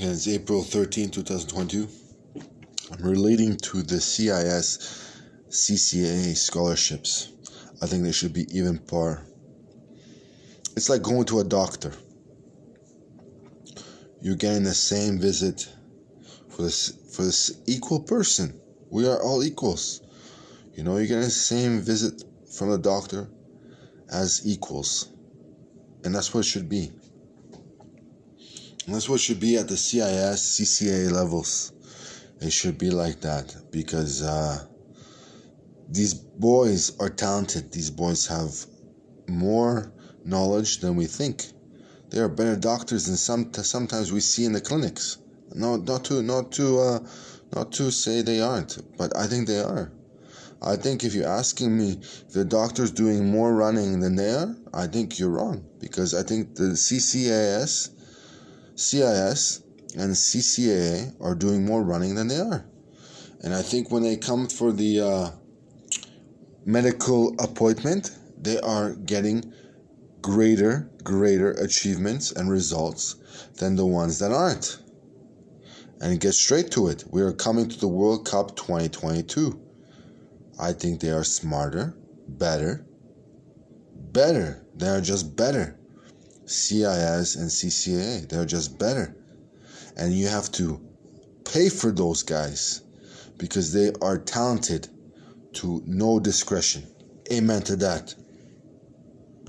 Again, it's April 13, 2022. I'm relating to the CIS CCA scholarships. I think they should be even par. It's like going to a doctor. You're getting the same visit for this for this equal person. We are all equals. You know, you're getting the same visit from the doctor as equals. And that's what it should be. And that's what should be at the CIS, CCA levels. It should be like that because uh, these boys are talented. These boys have more knowledge than we think. They are better doctors than some sometimes we see in the clinics. No, not to not to uh, not to say they aren't, but I think they are. I think if you're asking me if the doctor's doing more running than they are, I think you're wrong because I think the CCAS, CIS, and CCAA are doing more running than they are, and I think when they come for the uh, medical appointment, they are getting greater, greater achievements and results than the ones that aren't. And get straight to it. We are coming to the World Cup 2022. I think they are smarter, better, better. They are just better. CIS and CCA, they're just better. And you have to pay for those guys because they are talented to no discretion. Amen to that.